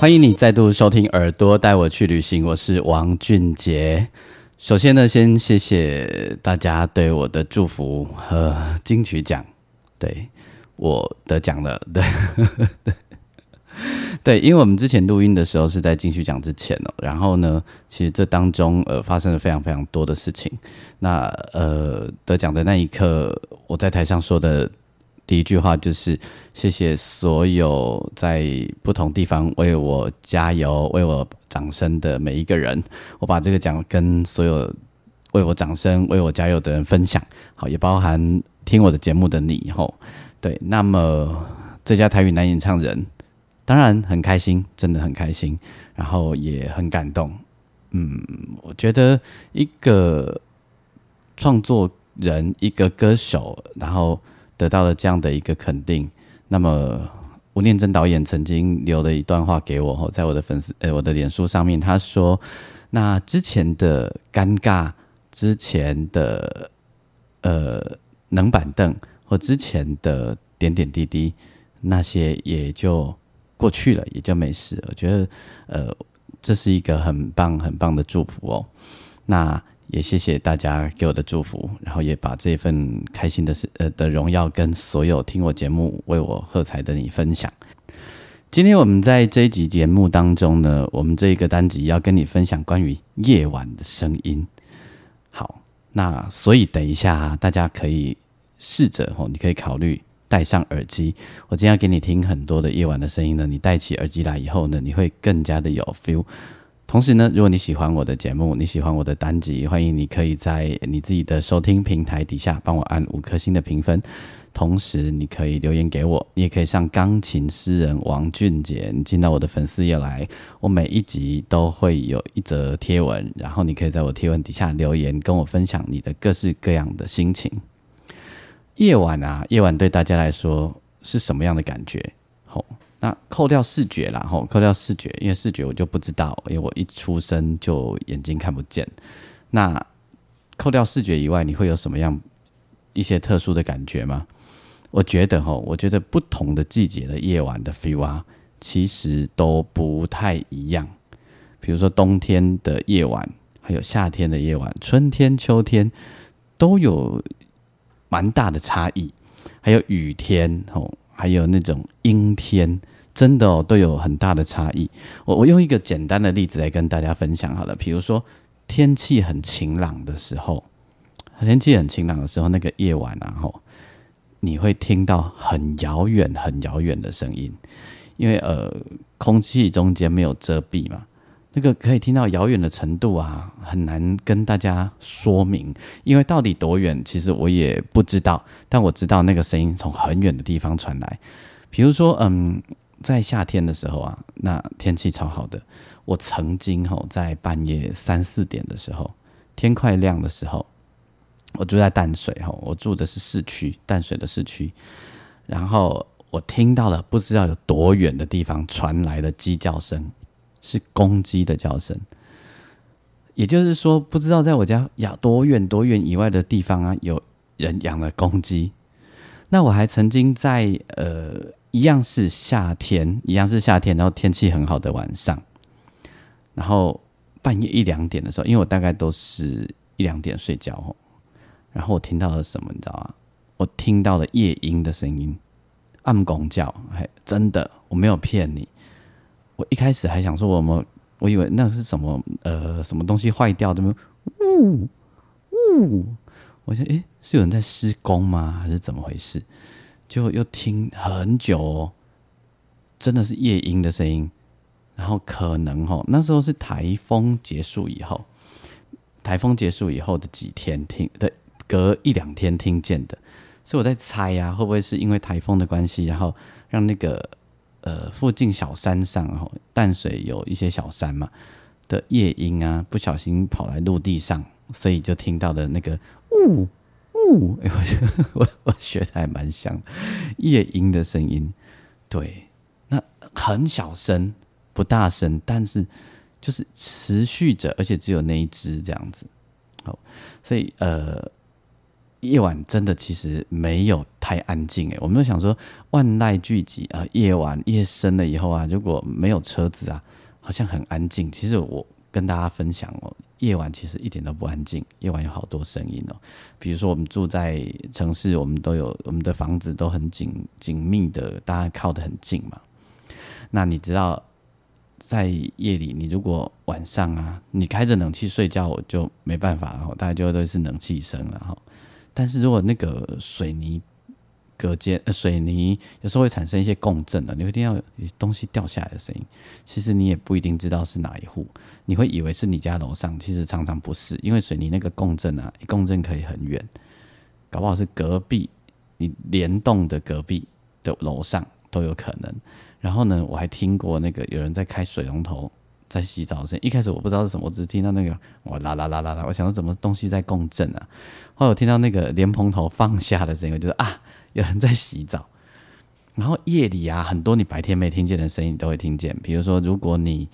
欢迎你再度收听《耳朵带我去旅行》，我是王俊杰。首先呢，先谢谢大家对我的祝福和金曲奖，对我得奖了，对对对，因为我们之前录音的时候是在金曲奖之前哦，然后呢，其实这当中呃发生了非常非常多的事情。那呃得奖的那一刻，我在台上说的。第一句话就是谢谢所有在不同地方为我加油、为我掌声的每一个人。我把这个奖跟所有为我掌声、为我加油的人分享，好，也包含听我的节目的你。吼，对，那么这家台语男演唱人，当然很开心，真的很开心，然后也很感动。嗯，我觉得一个创作人，一个歌手，然后。得到了这样的一个肯定，那么吴念真导演曾经留了一段话给我，在我的粉丝呃我的脸书上面，他说：“那之前的尴尬，之前的呃冷板凳，或之前的点点滴滴，那些也就过去了，也就没事。我觉得呃这是一个很棒很棒的祝福哦。那。也谢谢大家给我的祝福，然后也把这份开心的事呃的荣耀跟所有听我节目为我喝彩的你分享。今天我们在这一集节目当中呢，我们这一个单集要跟你分享关于夜晚的声音。好，那所以等一下大家可以试着哦，你可以考虑戴上耳机。我今天要给你听很多的夜晚的声音呢，你戴起耳机来以后呢，你会更加的有 feel。同时呢，如果你喜欢我的节目，你喜欢我的单集，欢迎你可以在你自己的收听平台底下帮我按五颗星的评分。同时，你可以留言给我，你也可以上钢琴诗人王俊杰，你进到我的粉丝页来，我每一集都会有一则贴文，然后你可以在我贴文底下留言，跟我分享你的各式各样的心情。夜晚啊，夜晚对大家来说是什么样的感觉？吼。那扣掉视觉啦，吼，扣掉视觉，因为视觉我就不知道，因为我一出生就眼睛看不见。那扣掉视觉以外，你会有什么样一些特殊的感觉吗？我觉得，吼，我觉得不同的季节的夜晚的 feel 啊，其实都不太一样。比如说冬天的夜晚，还有夏天的夜晚，春天、秋天都有蛮大的差异。还有雨天，吼，还有那种阴天。真的哦，都有很大的差异。我我用一个简单的例子来跟大家分享好了。比如说天气很晴朗的时候，天气很晴朗的时候，那个夜晚啊，后，你会听到很遥远、很遥远的声音，因为呃，空气中间没有遮蔽嘛，那个可以听到遥远的程度啊，很难跟大家说明，因为到底多远，其实我也不知道。但我知道那个声音从很远的地方传来，比如说，嗯。在夏天的时候啊，那天气超好的。我曾经吼在半夜三四点的时候，天快亮的时候，我住在淡水吼，我住的是市区，淡水的市区。然后我听到了不知道有多远的地方传来的鸡叫声，是公鸡的叫声。也就是说，不知道在我家养多远多远以外的地方啊，有人养了公鸡。那我还曾经在呃。一样是夏天，一样是夏天，然后天气很好的晚上，然后半夜一两点的时候，因为我大概都是一两点睡觉，然后我听到了什么，你知道吗？我听到了夜莺的声音，暗公叫，嘿，真的，我没有骗你。我一开始还想说，我们我以为那是什么，呃，什么东西坏掉，怎么呜呜？我想，诶，是有人在施工吗？还是怎么回事？就又听很久，哦，真的是夜莺的声音。然后可能哦，那时候是台风结束以后，台风结束以后的几天听的，隔一两天听见的。所以我在猜呀，会不会是因为台风的关系，然后让那个呃附近小山上哦，淡水有一些小山嘛的夜莺啊，不小心跑来陆地上，所以就听到的那个呜哎，我我我学的还蛮像夜莺的声音，对，那很小声，不大声，但是就是持续着，而且只有那一只这样子，好，所以呃。夜晚真的其实没有太安静诶，我们都想说万籁俱寂啊，夜晚夜深了以后啊，如果没有车子啊，好像很安静。其实我跟大家分享哦，夜晚其实一点都不安静，夜晚有好多声音哦。比如说我们住在城市，我们都有我们的房子都很紧紧密的，大家靠得很近嘛。那你知道在夜里，你如果晚上啊，你开着冷气睡觉，我就没办法了，大家就都是冷气声了哈。但是如果那个水泥隔间，呃，水泥有时候会产生一些共振的，你会听到有东西掉下来的声音。其实你也不一定知道是哪一户，你会以为是你家楼上，其实常常不是，因为水泥那个共振啊，一共振可以很远，搞不好是隔壁你联动的隔壁的楼上都有可能。然后呢，我还听过那个有人在开水龙头。在洗澡的声音，一开始我不知道是什么，我只听到那个哇啦啦啦啦啦，我想说怎么东西在共振啊？后来我听到那个莲蓬头放下的声音，我觉得啊，有人在洗澡。然后夜里啊，很多你白天没听见的声音都会听见，比如说如果你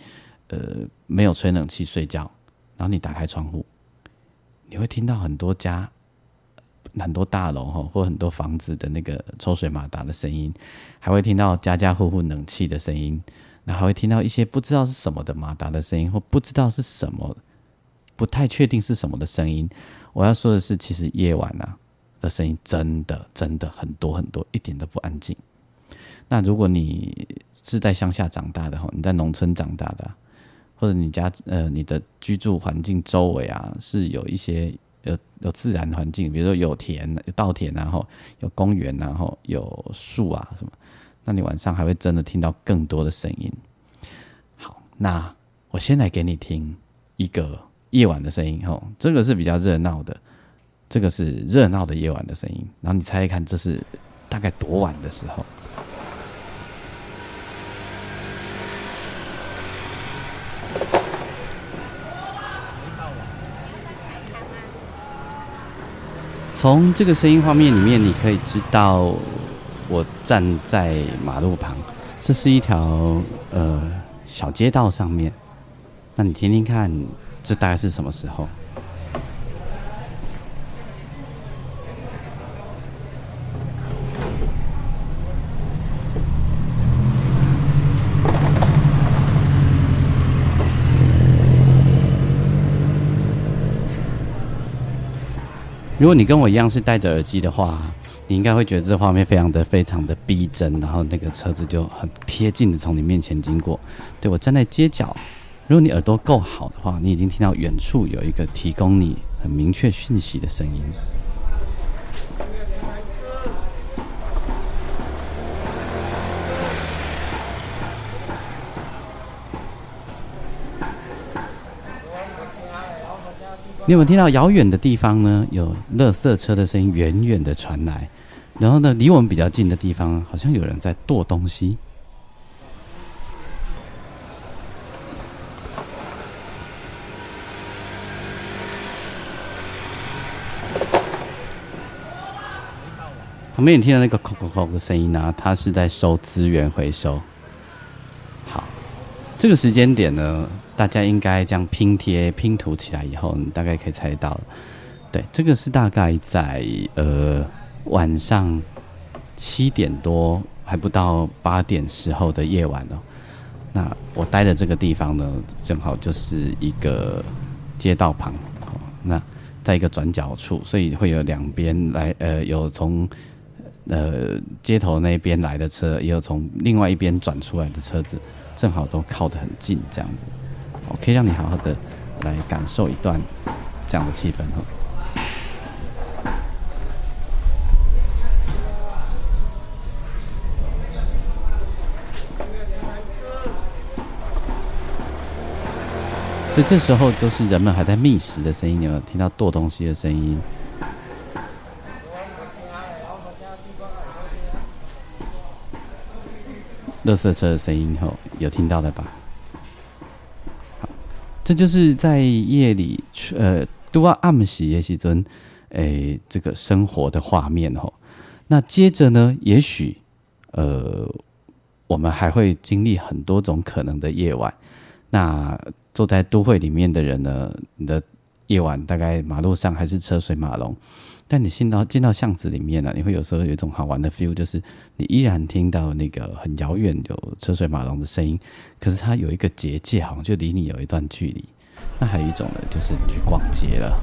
呃没有吹冷气睡觉，然后你打开窗户，你会听到很多家很多大楼哈或很多房子的那个抽水马达的声音，还会听到家家户户冷气的声音。然后还会听到一些不知道是什么的马达的声音，或不知道是什么，不太确定是什么的声音。我要说的是，其实夜晚啊的声音真的真的很多很多，一点都不安静。那如果你是在乡下长大的哈，你在农村长大的，或者你家呃你的居住环境周围啊是有一些有有自然环境，比如说有田、有稻田，然后有公园，然后有树啊什么。那你晚上还会真的听到更多的声音。好，那我先来给你听一个夜晚的声音，吼，这个是比较热闹的，这个是热闹的夜晚的声音。然后你猜猜看，这是大概多晚的时候？从这个声音画面里面，你可以知道。我站在马路旁，这是一条呃小街道上面。那你听听看，这大概是什么时候？如果你跟我一样是戴着耳机的话。你应该会觉得这画面非常的非常的逼真，然后那个车子就很贴近的从你面前经过。对我站在街角，如果你耳朵够好的话，你已经听到远处有一个提供你很明确讯息的声音。你有没有听到遥远的地方呢？有垃圾车的声音远远的传来。然后呢，离我们比较近的地方，好像有人在剁东西。旁边你听到那个“扣扣扣”的声音呢？它是在收资源回收。好，这个时间点呢，大家应该将拼贴拼图起来以后，你大概可以猜到。对，这个是大概在呃。晚上七点多还不到八点时候的夜晚哦，那我待的这个地方呢，正好就是一个街道旁，那在一个转角处，所以会有两边来，呃，有从呃街头那边来的车，也有从另外一边转出来的车子，正好都靠得很近，这样子，我可以让你好好的来感受一段这样的气氛哈。所以这时候都是人们还在觅食的声音，有没有听到剁东西的声音？垃圾车的声音后，有听到的吧？这就是在夜里，呃，都要暗时夜时阵，诶，这个生活的画面哦。那接着呢，也许，呃，我们还会经历很多种可能的夜晚。那坐在都会里面的人呢，你的夜晚大概马路上还是车水马龙。但你进到进到巷子里面呢，你会有时候有一种好玩的 feel，就是你依然听到那个很遥远有车水马龙的声音，可是它有一个结界，好像就离你有一段距离。那还有一种呢，就是你去逛街了。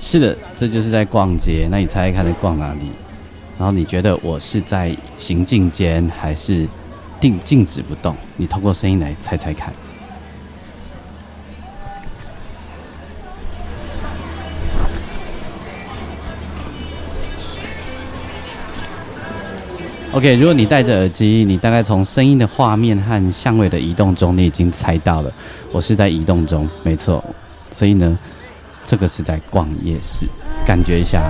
是的，这就是在逛街。那你猜猜看，在逛哪里？然后你觉得我是在行进间，还是定静止不动？你通过声音来猜猜看。OK，如果你戴着耳机，你大概从声音的画面和相位的移动中，你已经猜到了，我是在移动中，没错。所以呢，这个是在逛夜市，感觉一下。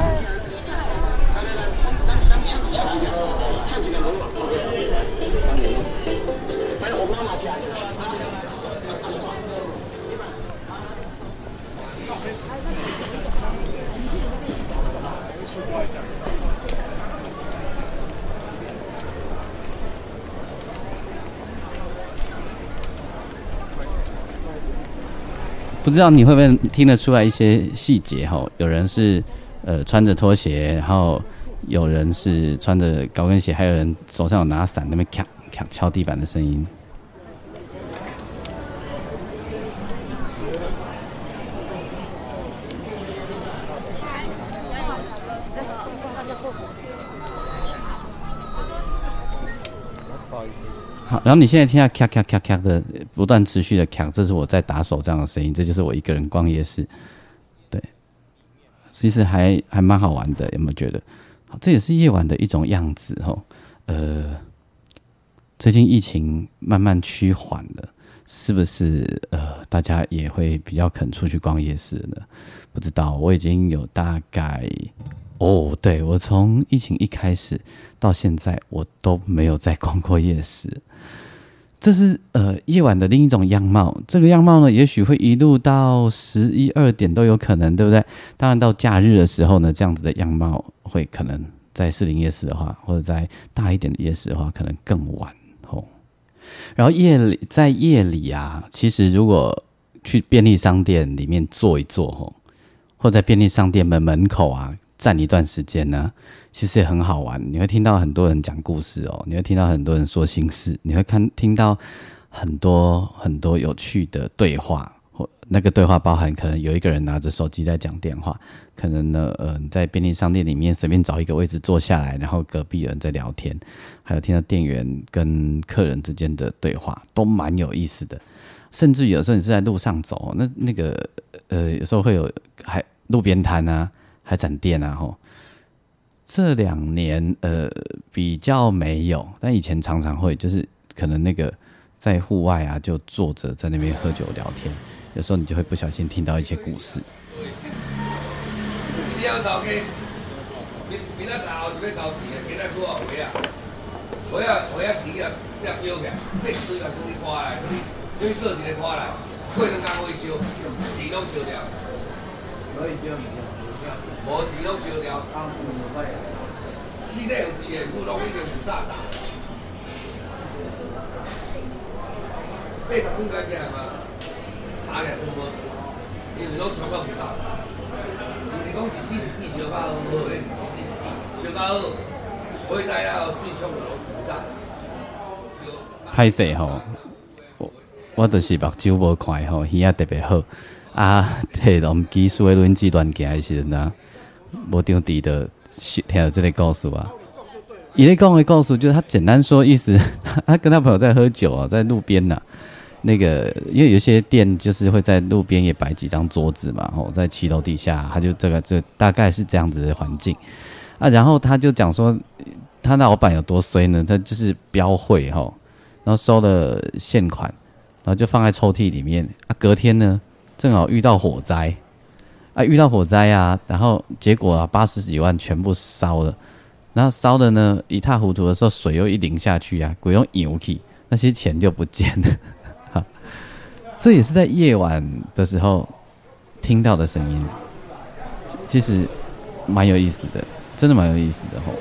不知道你会不会听得出来一些细节哈？有人是呃穿着拖鞋，然后有人是穿着高跟鞋，还有人手上有拿伞，那边咔咔敲地板的声音。好，好然后你现在听下咔咔咔咔的不断持续的咔，这是我在打手这样的声音，这就是我一个人逛夜市，对，其实还还蛮好玩的，有没有觉得？好，这也是夜晚的一种样子吼。呃，最近疫情慢慢趋缓了，是不是？呃，大家也会比较肯出去逛夜市呢？不知道，我已经有大概。哦，对我从疫情一开始到现在，我都没有再逛过夜市。这是呃夜晚的另一种样貌。这个样貌呢，也许会一路到十一二点都有可能，对不对？当然到假日的时候呢，这样子的样貌会可能在士林夜市的话，或者在大一点的夜市的话，可能更晚哦。然后夜里在夜里啊，其实如果去便利商店里面坐一坐哦，或在便利商店门门口啊。站一段时间呢，其实也很好玩。你会听到很多人讲故事哦，你会听到很多人说心事，你会看听到很多很多有趣的对话。或那个对话包含可能有一个人拿着手机在讲电话，可能呢，呃，在便利商店里面随便找一个位置坐下来，然后隔壁人在聊天，还有听到店员跟客人之间的对话，都蛮有意思的。甚至有时候你是在路上走，那那个呃，有时候会有还路边摊啊。海产店啊，吼，这两年呃比较没有，但以前常常会，就是可能那个在户外啊，就坐着在那边喝酒聊天，有时候你就会不小心听到一些故事。无钱拢烧掉，汤不无使啊！四内有钱的，不拢已经负债啦。八十几块钱嘛，打起来全无，因为拢全部负债。毋是讲一天一天烧较好，无诶，烧较好，买台了最冲的拢负债。歹势吼，我我就是目睭无看吼，耳仔特别好。啊，对，我们技术的轮机乱行的时阵啊，无张地的听到这个故事啊。伊咧讲的故事就是他简单说意思，他跟他朋友在喝酒啊，在路边呐。那个因为有些店就是会在路边也摆几张桌子嘛，吼，在七楼底下，他就这个这大概是这样子的环境啊。然后他就讲说，他那老板有多衰呢？他就是标会吼，然后收了现款，然后就放在抽屉里面啊。隔天呢？正好遇到火灾，啊，遇到火灾啊，然后结果啊，八十几万全部烧了，然后烧的呢一塌糊涂的时候，水又一淋下去啊，鬼用油气，那些钱就不见了。这也是在夜晚的时候听到的声音，其实蛮有意思的，真的蛮有意思的吼。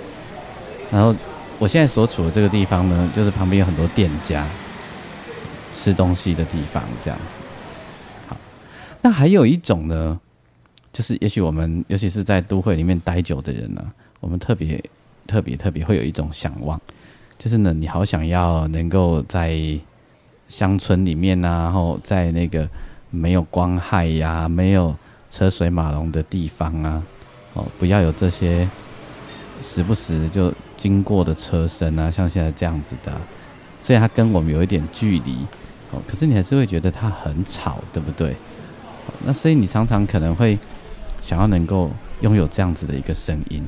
然后我现在所处的这个地方呢，就是旁边有很多店家，吃东西的地方这样子。那还有一种呢。就是也许我们尤其是在都会里面待久的人呢，我们特别特别特别会有一种向往，就是呢，你好想要能够在乡村里面啊，然后在那个没有光害呀、没有车水马龙的地方啊，哦，不要有这些时不时就经过的车声啊，像现在这样子的，所以它跟我们有一点距离，哦，可是你还是会觉得它很吵，对不对？那所以你常常可能会。想要能够拥有这样子的一个声音，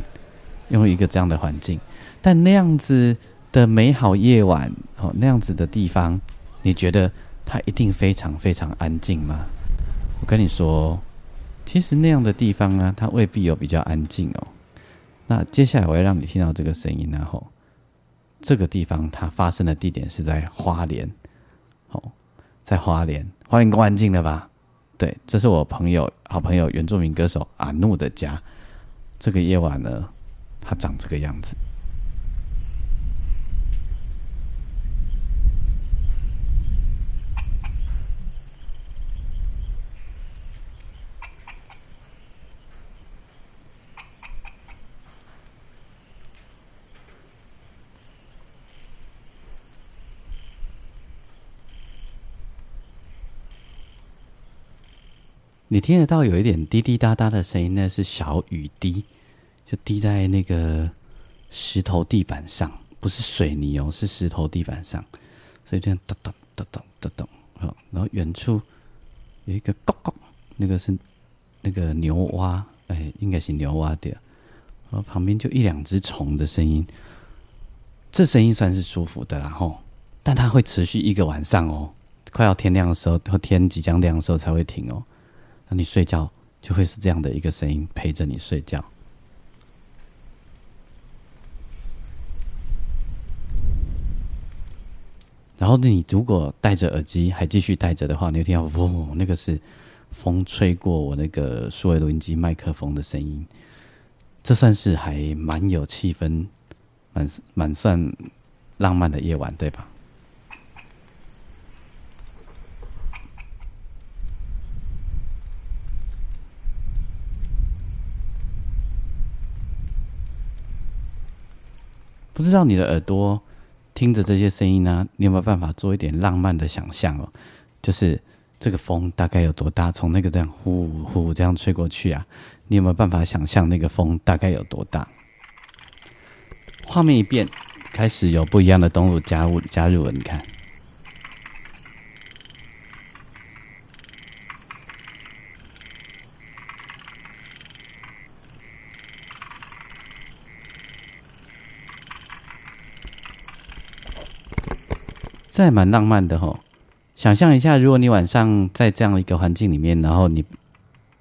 拥有一个这样的环境，但那样子的美好夜晚，哦，那样子的地方，你觉得它一定非常非常安静吗？我跟你说，其实那样的地方呢，它未必有比较安静哦。那接下来我要让你听到这个声音，然后这个地方它发生的地点是在花莲，哦，在花莲，花莲够安静了吧？对，这是我朋友、好朋友、原住民歌手阿怒的家。这个夜晚呢，他长这个样子。你听得到有一点滴滴答答的声音，那是小雨滴，就滴在那个石头地板上，不是水泥哦，是石头地板上，所以这样哒哒哒哒哒哒，好，然后远处有一个咕咕，那个是那个牛蛙，哎，应该是牛蛙的，然后旁边就一两只虫的声音，这声音算是舒服的，然后，但它会持续一个晚上哦，快要天亮的时候，或天即将亮的时候才会停哦。那你睡觉就会是这样的一个声音陪着你睡觉，然后你如果戴着耳机还继续戴着的话，你会听到嗡，那个是风吹过我那个数位录音机麦克风的声音，这算是还蛮有气氛，蛮蛮算浪漫的夜晚，对吧？不知道你的耳朵听着这些声音呢，你有没有办法做一点浪漫的想象哦？就是这个风大概有多大？从那个这样呼呼这样吹过去啊，你有没有办法想象那个风大概有多大？画面一变，开始有不一样的动物加入加入了，你看。这还蛮浪漫的吼，想象一下，如果你晚上在这样一个环境里面，然后你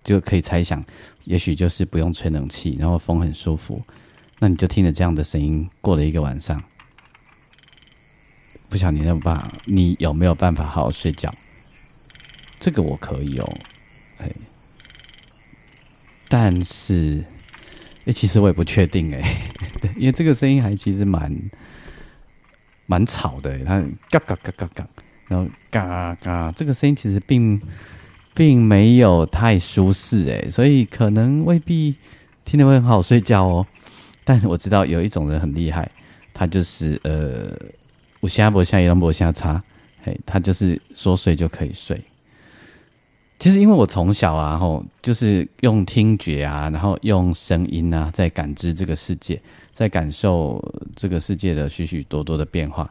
就可以猜想，也许就是不用吹冷气，然后风很舒服，那你就听着这样的声音过了一个晚上。不晓得你有办法，你有没有办法好好睡觉？这个我可以哦，哎，但是，哎，其实我也不确定哎，对，因为这个声音还其实蛮。蛮吵的，它嘎嘎嘎嘎嘎，然后嘎嘎，这个声音其实并并没有太舒适诶，所以可能未必听得会很好睡觉哦。但是我知道有一种人很厉害，他就是呃，我现在不像一龙不像擦，嘿，他就是说睡就可以睡。其实因为我从小啊，吼，就是用听觉啊，然后用声音啊，在感知这个世界。在感受这个世界的许许多多的变化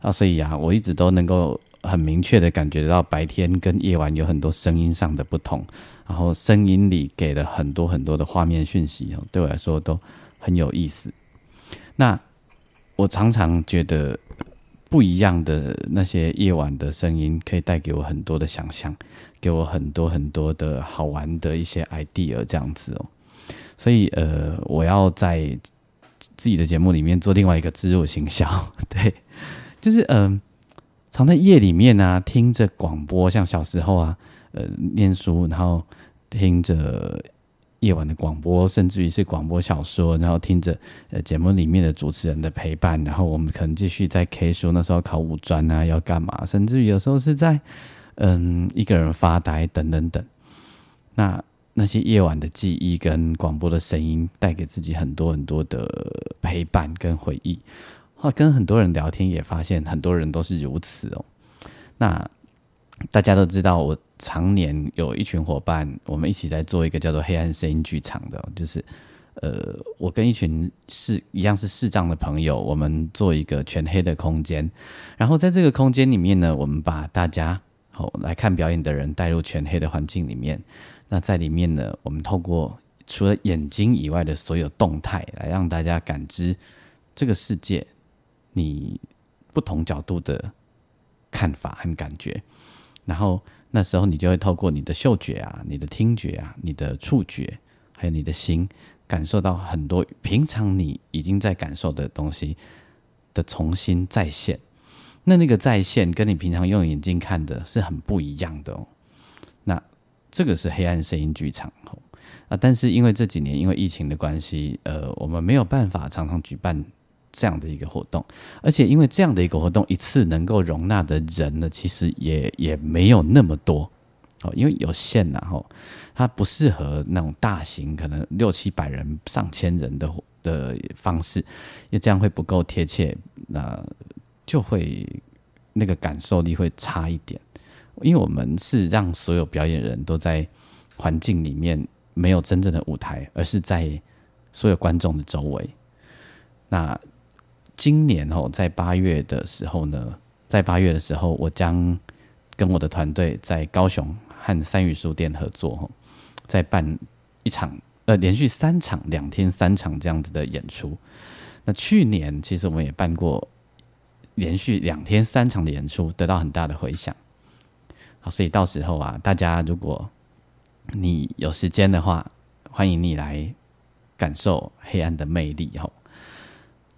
啊，所以啊，我一直都能够很明确的感觉到白天跟夜晚有很多声音上的不同，然后声音里给了很多很多的画面讯息，对我来说都很有意思。那我常常觉得，不一样的那些夜晚的声音，可以带给我很多的想象，给我很多很多的好玩的一些 idea 这样子哦。所以呃，我要在自己的节目里面做另外一个植入行销，对，就是嗯，常在夜里面啊，听着广播，像小时候啊，呃，念书，然后听着。夜晚的广播，甚至于是广播小说，然后听着呃节目里面的主持人的陪伴，然后我们可能继续在 K 书，那时候考五专啊，要干嘛？甚至于有时候是在嗯一个人发呆等等等。那那些夜晚的记忆跟广播的声音，带给自己很多很多的陪伴跟回忆。后跟很多人聊天，也发现很多人都是如此哦。那。大家都知道，我常年有一群伙伴，我们一起在做一个叫做“黑暗声音剧场”的，就是呃，我跟一群是一样是视障的朋友，我们做一个全黑的空间，然后在这个空间里面呢，我们把大家好来看表演的人带入全黑的环境里面，那在里面呢，我们透过除了眼睛以外的所有动态，来让大家感知这个世界，你不同角度的看法和感觉。然后那时候你就会透过你的嗅觉啊、你的听觉啊、你的触觉，还有你的心，感受到很多平常你已经在感受的东西的重新再现。那那个再现跟你平常用眼睛看的是很不一样的哦。那这个是黑暗声音剧场哦啊，但是因为这几年因为疫情的关系，呃，我们没有办法常常举办。这样的一个活动，而且因为这样的一个活动一次能够容纳的人呢，其实也也没有那么多哦，因为有限呐吼，它不适合那种大型，可能六七百人、上千人的的方式，因为这样会不够贴切，那就会那个感受力会差一点。因为我们是让所有表演人都在环境里面，没有真正的舞台，而是在所有观众的周围，那。今年哦，在八月的时候呢，在八月的时候，我将跟我的团队在高雄和三语书店合作，在办一场呃连续三场两天三场这样子的演出。那去年其实我们也办过连续两天三场的演出，得到很大的回响。好，所以到时候啊，大家如果你有时间的话，欢迎你来感受黑暗的魅力哦。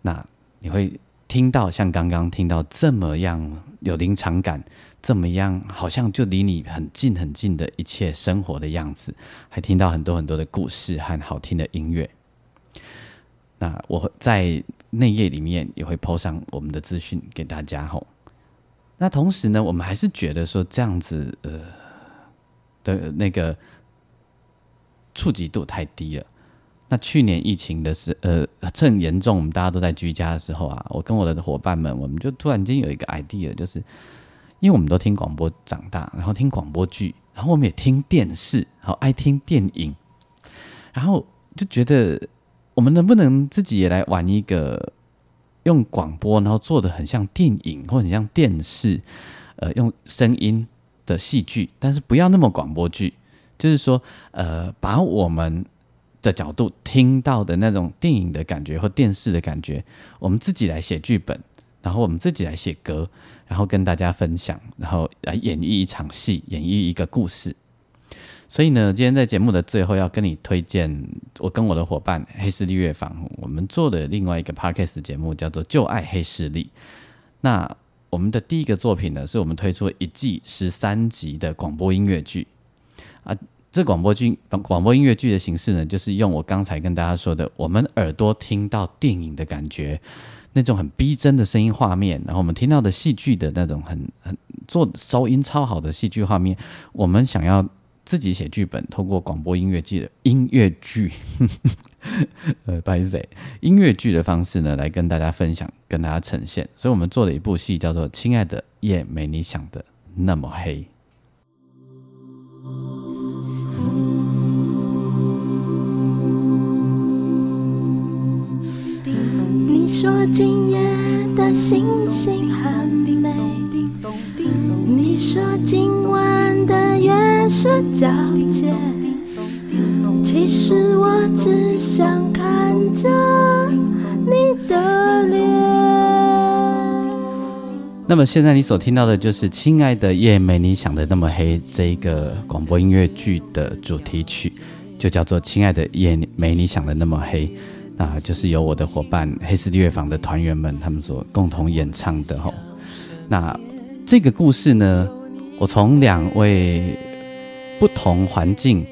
那。你会听到像刚刚听到这么样有临场感，这么样好像就离你很近很近的一切生活的样子，还听到很多很多的故事和好听的音乐。那我在内页里面也会抛上我们的资讯给大家吼。那同时呢，我们还是觉得说这样子呃的那个触及度太低了。那去年疫情的时，呃，正严重，我们大家都在居家的时候啊，我跟我的伙伴们，我们就突然间有一个 idea，就是因为我们都听广播长大，然后听广播剧，然后我们也听电视，然后爱听电影，然后就觉得我们能不能自己也来玩一个用广播，然后做的很像电影或很像电视，呃，用声音的戏剧，但是不要那么广播剧，就是说，呃，把我们。的角度听到的那种电影的感觉或电视的感觉，我们自己来写剧本，然后我们自己来写歌，然后跟大家分享，然后来演绎一场戏，演绎一个故事。所以呢，今天在节目的最后要跟你推荐，我跟我的伙伴黑势力乐坊，我们做的另外一个 podcast 节目叫做《就爱黑势力》。那我们的第一个作品呢，是我们推出一季十三集的广播音乐剧啊。这广播剧、广播音乐剧的形式呢，就是用我刚才跟大家说的，我们耳朵听到电影的感觉，那种很逼真的声音画面，然后我们听到的戏剧的那种很很做收音超好的戏剧画面，我们想要自己写剧本，通过广播音乐剧的音乐剧，呃，不好意思，音乐剧的方式呢，来跟大家分享，跟大家呈现。所以我们做了一部戏，叫做《亲爱的夜没你想的那么黑》。你说今夜的星星很美，你说今晚的月是皎洁，其实我只想看着你的脸。那么现在你所听到的就是《亲爱的夜没你想的那么黑》这一个广播音乐剧的主题曲，就叫做《亲爱的夜没你想的那么黑》，那就是由我的伙伴黑丝乐坊的团员们他们所共同演唱的吼。那这个故事呢，我从两位不同环境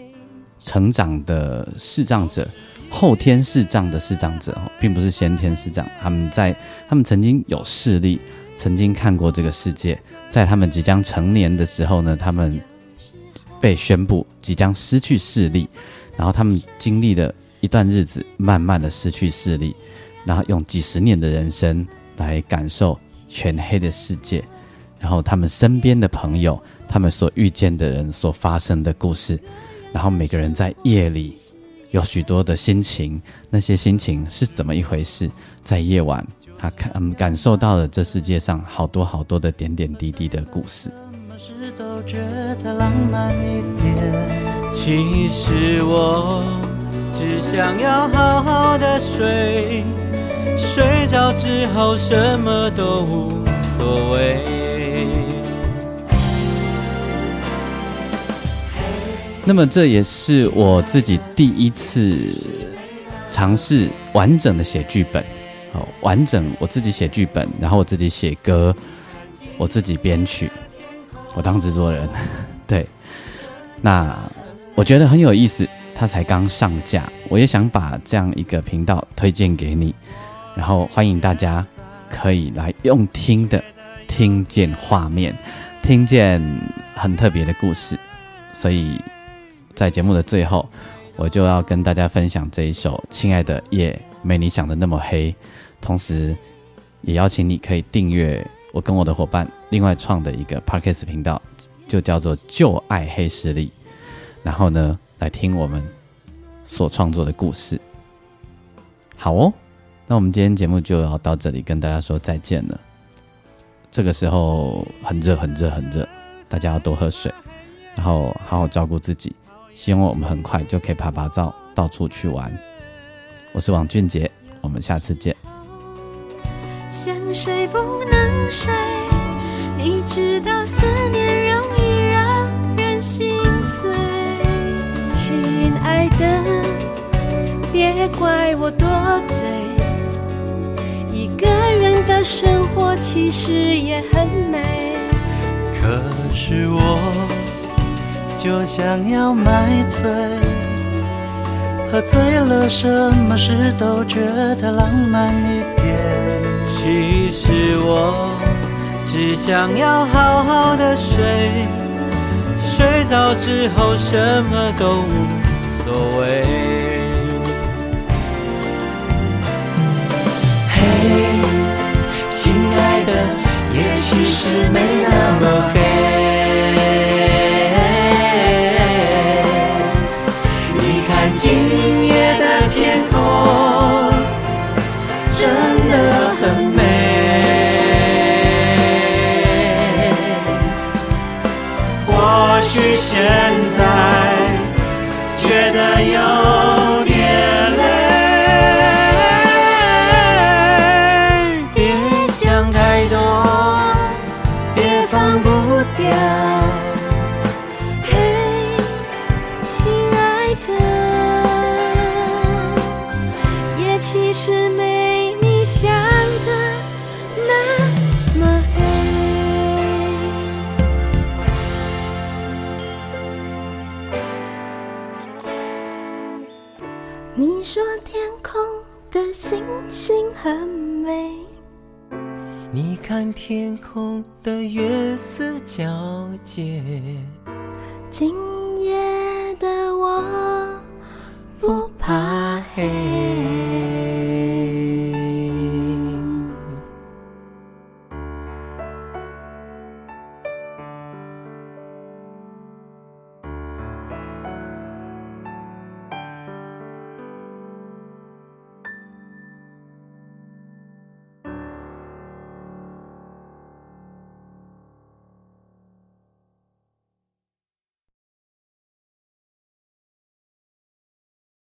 成长的视障者，后天视障的视障者哦，并不是先天视障，他们在他们曾经有视力。曾经看过这个世界，在他们即将成年的时候呢，他们被宣布即将失去视力，然后他们经历了一段日子，慢慢的失去视力，然后用几十年的人生来感受全黑的世界，然后他们身边的朋友，他们所遇见的人所发生的故事，然后每个人在夜里有许多的心情，那些心情是怎么一回事，在夜晚。他看，嗯，感受到了这世界上好多好多的点点滴滴的故事。都觉得浪漫一点其实我只想要好好的睡，睡着之后什么都无所谓。那么这也是我自己第一次尝试完整的写剧本。完整，我自己写剧本，然后我自己写歌，我自己编曲，我当制作人，对。那我觉得很有意思，它才刚上架，我也想把这样一个频道推荐给你，然后欢迎大家可以来用听的，听见画面，听见很特别的故事。所以在节目的最后，我就要跟大家分享这一首《亲爱的夜》。没你想的那么黑，同时也邀请你可以订阅我跟我的伙伴另外创的一个 Parkes 频道，就叫做“旧爱黑势力”，然后呢来听我们所创作的故事。好哦，那我们今天节目就要到这里，跟大家说再见了。这个时候很热很热很热，大家要多喝水，然后好好照顾自己。希望我们很快就可以爬爬照，到处去玩。我是王俊杰，我们下次见。想睡不能睡，你知道思念的，别怪我多嘴，一个人的生活其实也很美。可是我就想要买醉。喝醉了，什么事都觉得浪漫一点。其实我只想要好好的睡，睡着之后什么都无所谓。嘿，亲爱的，夜其实没那么黑。觉看天空的月色皎洁。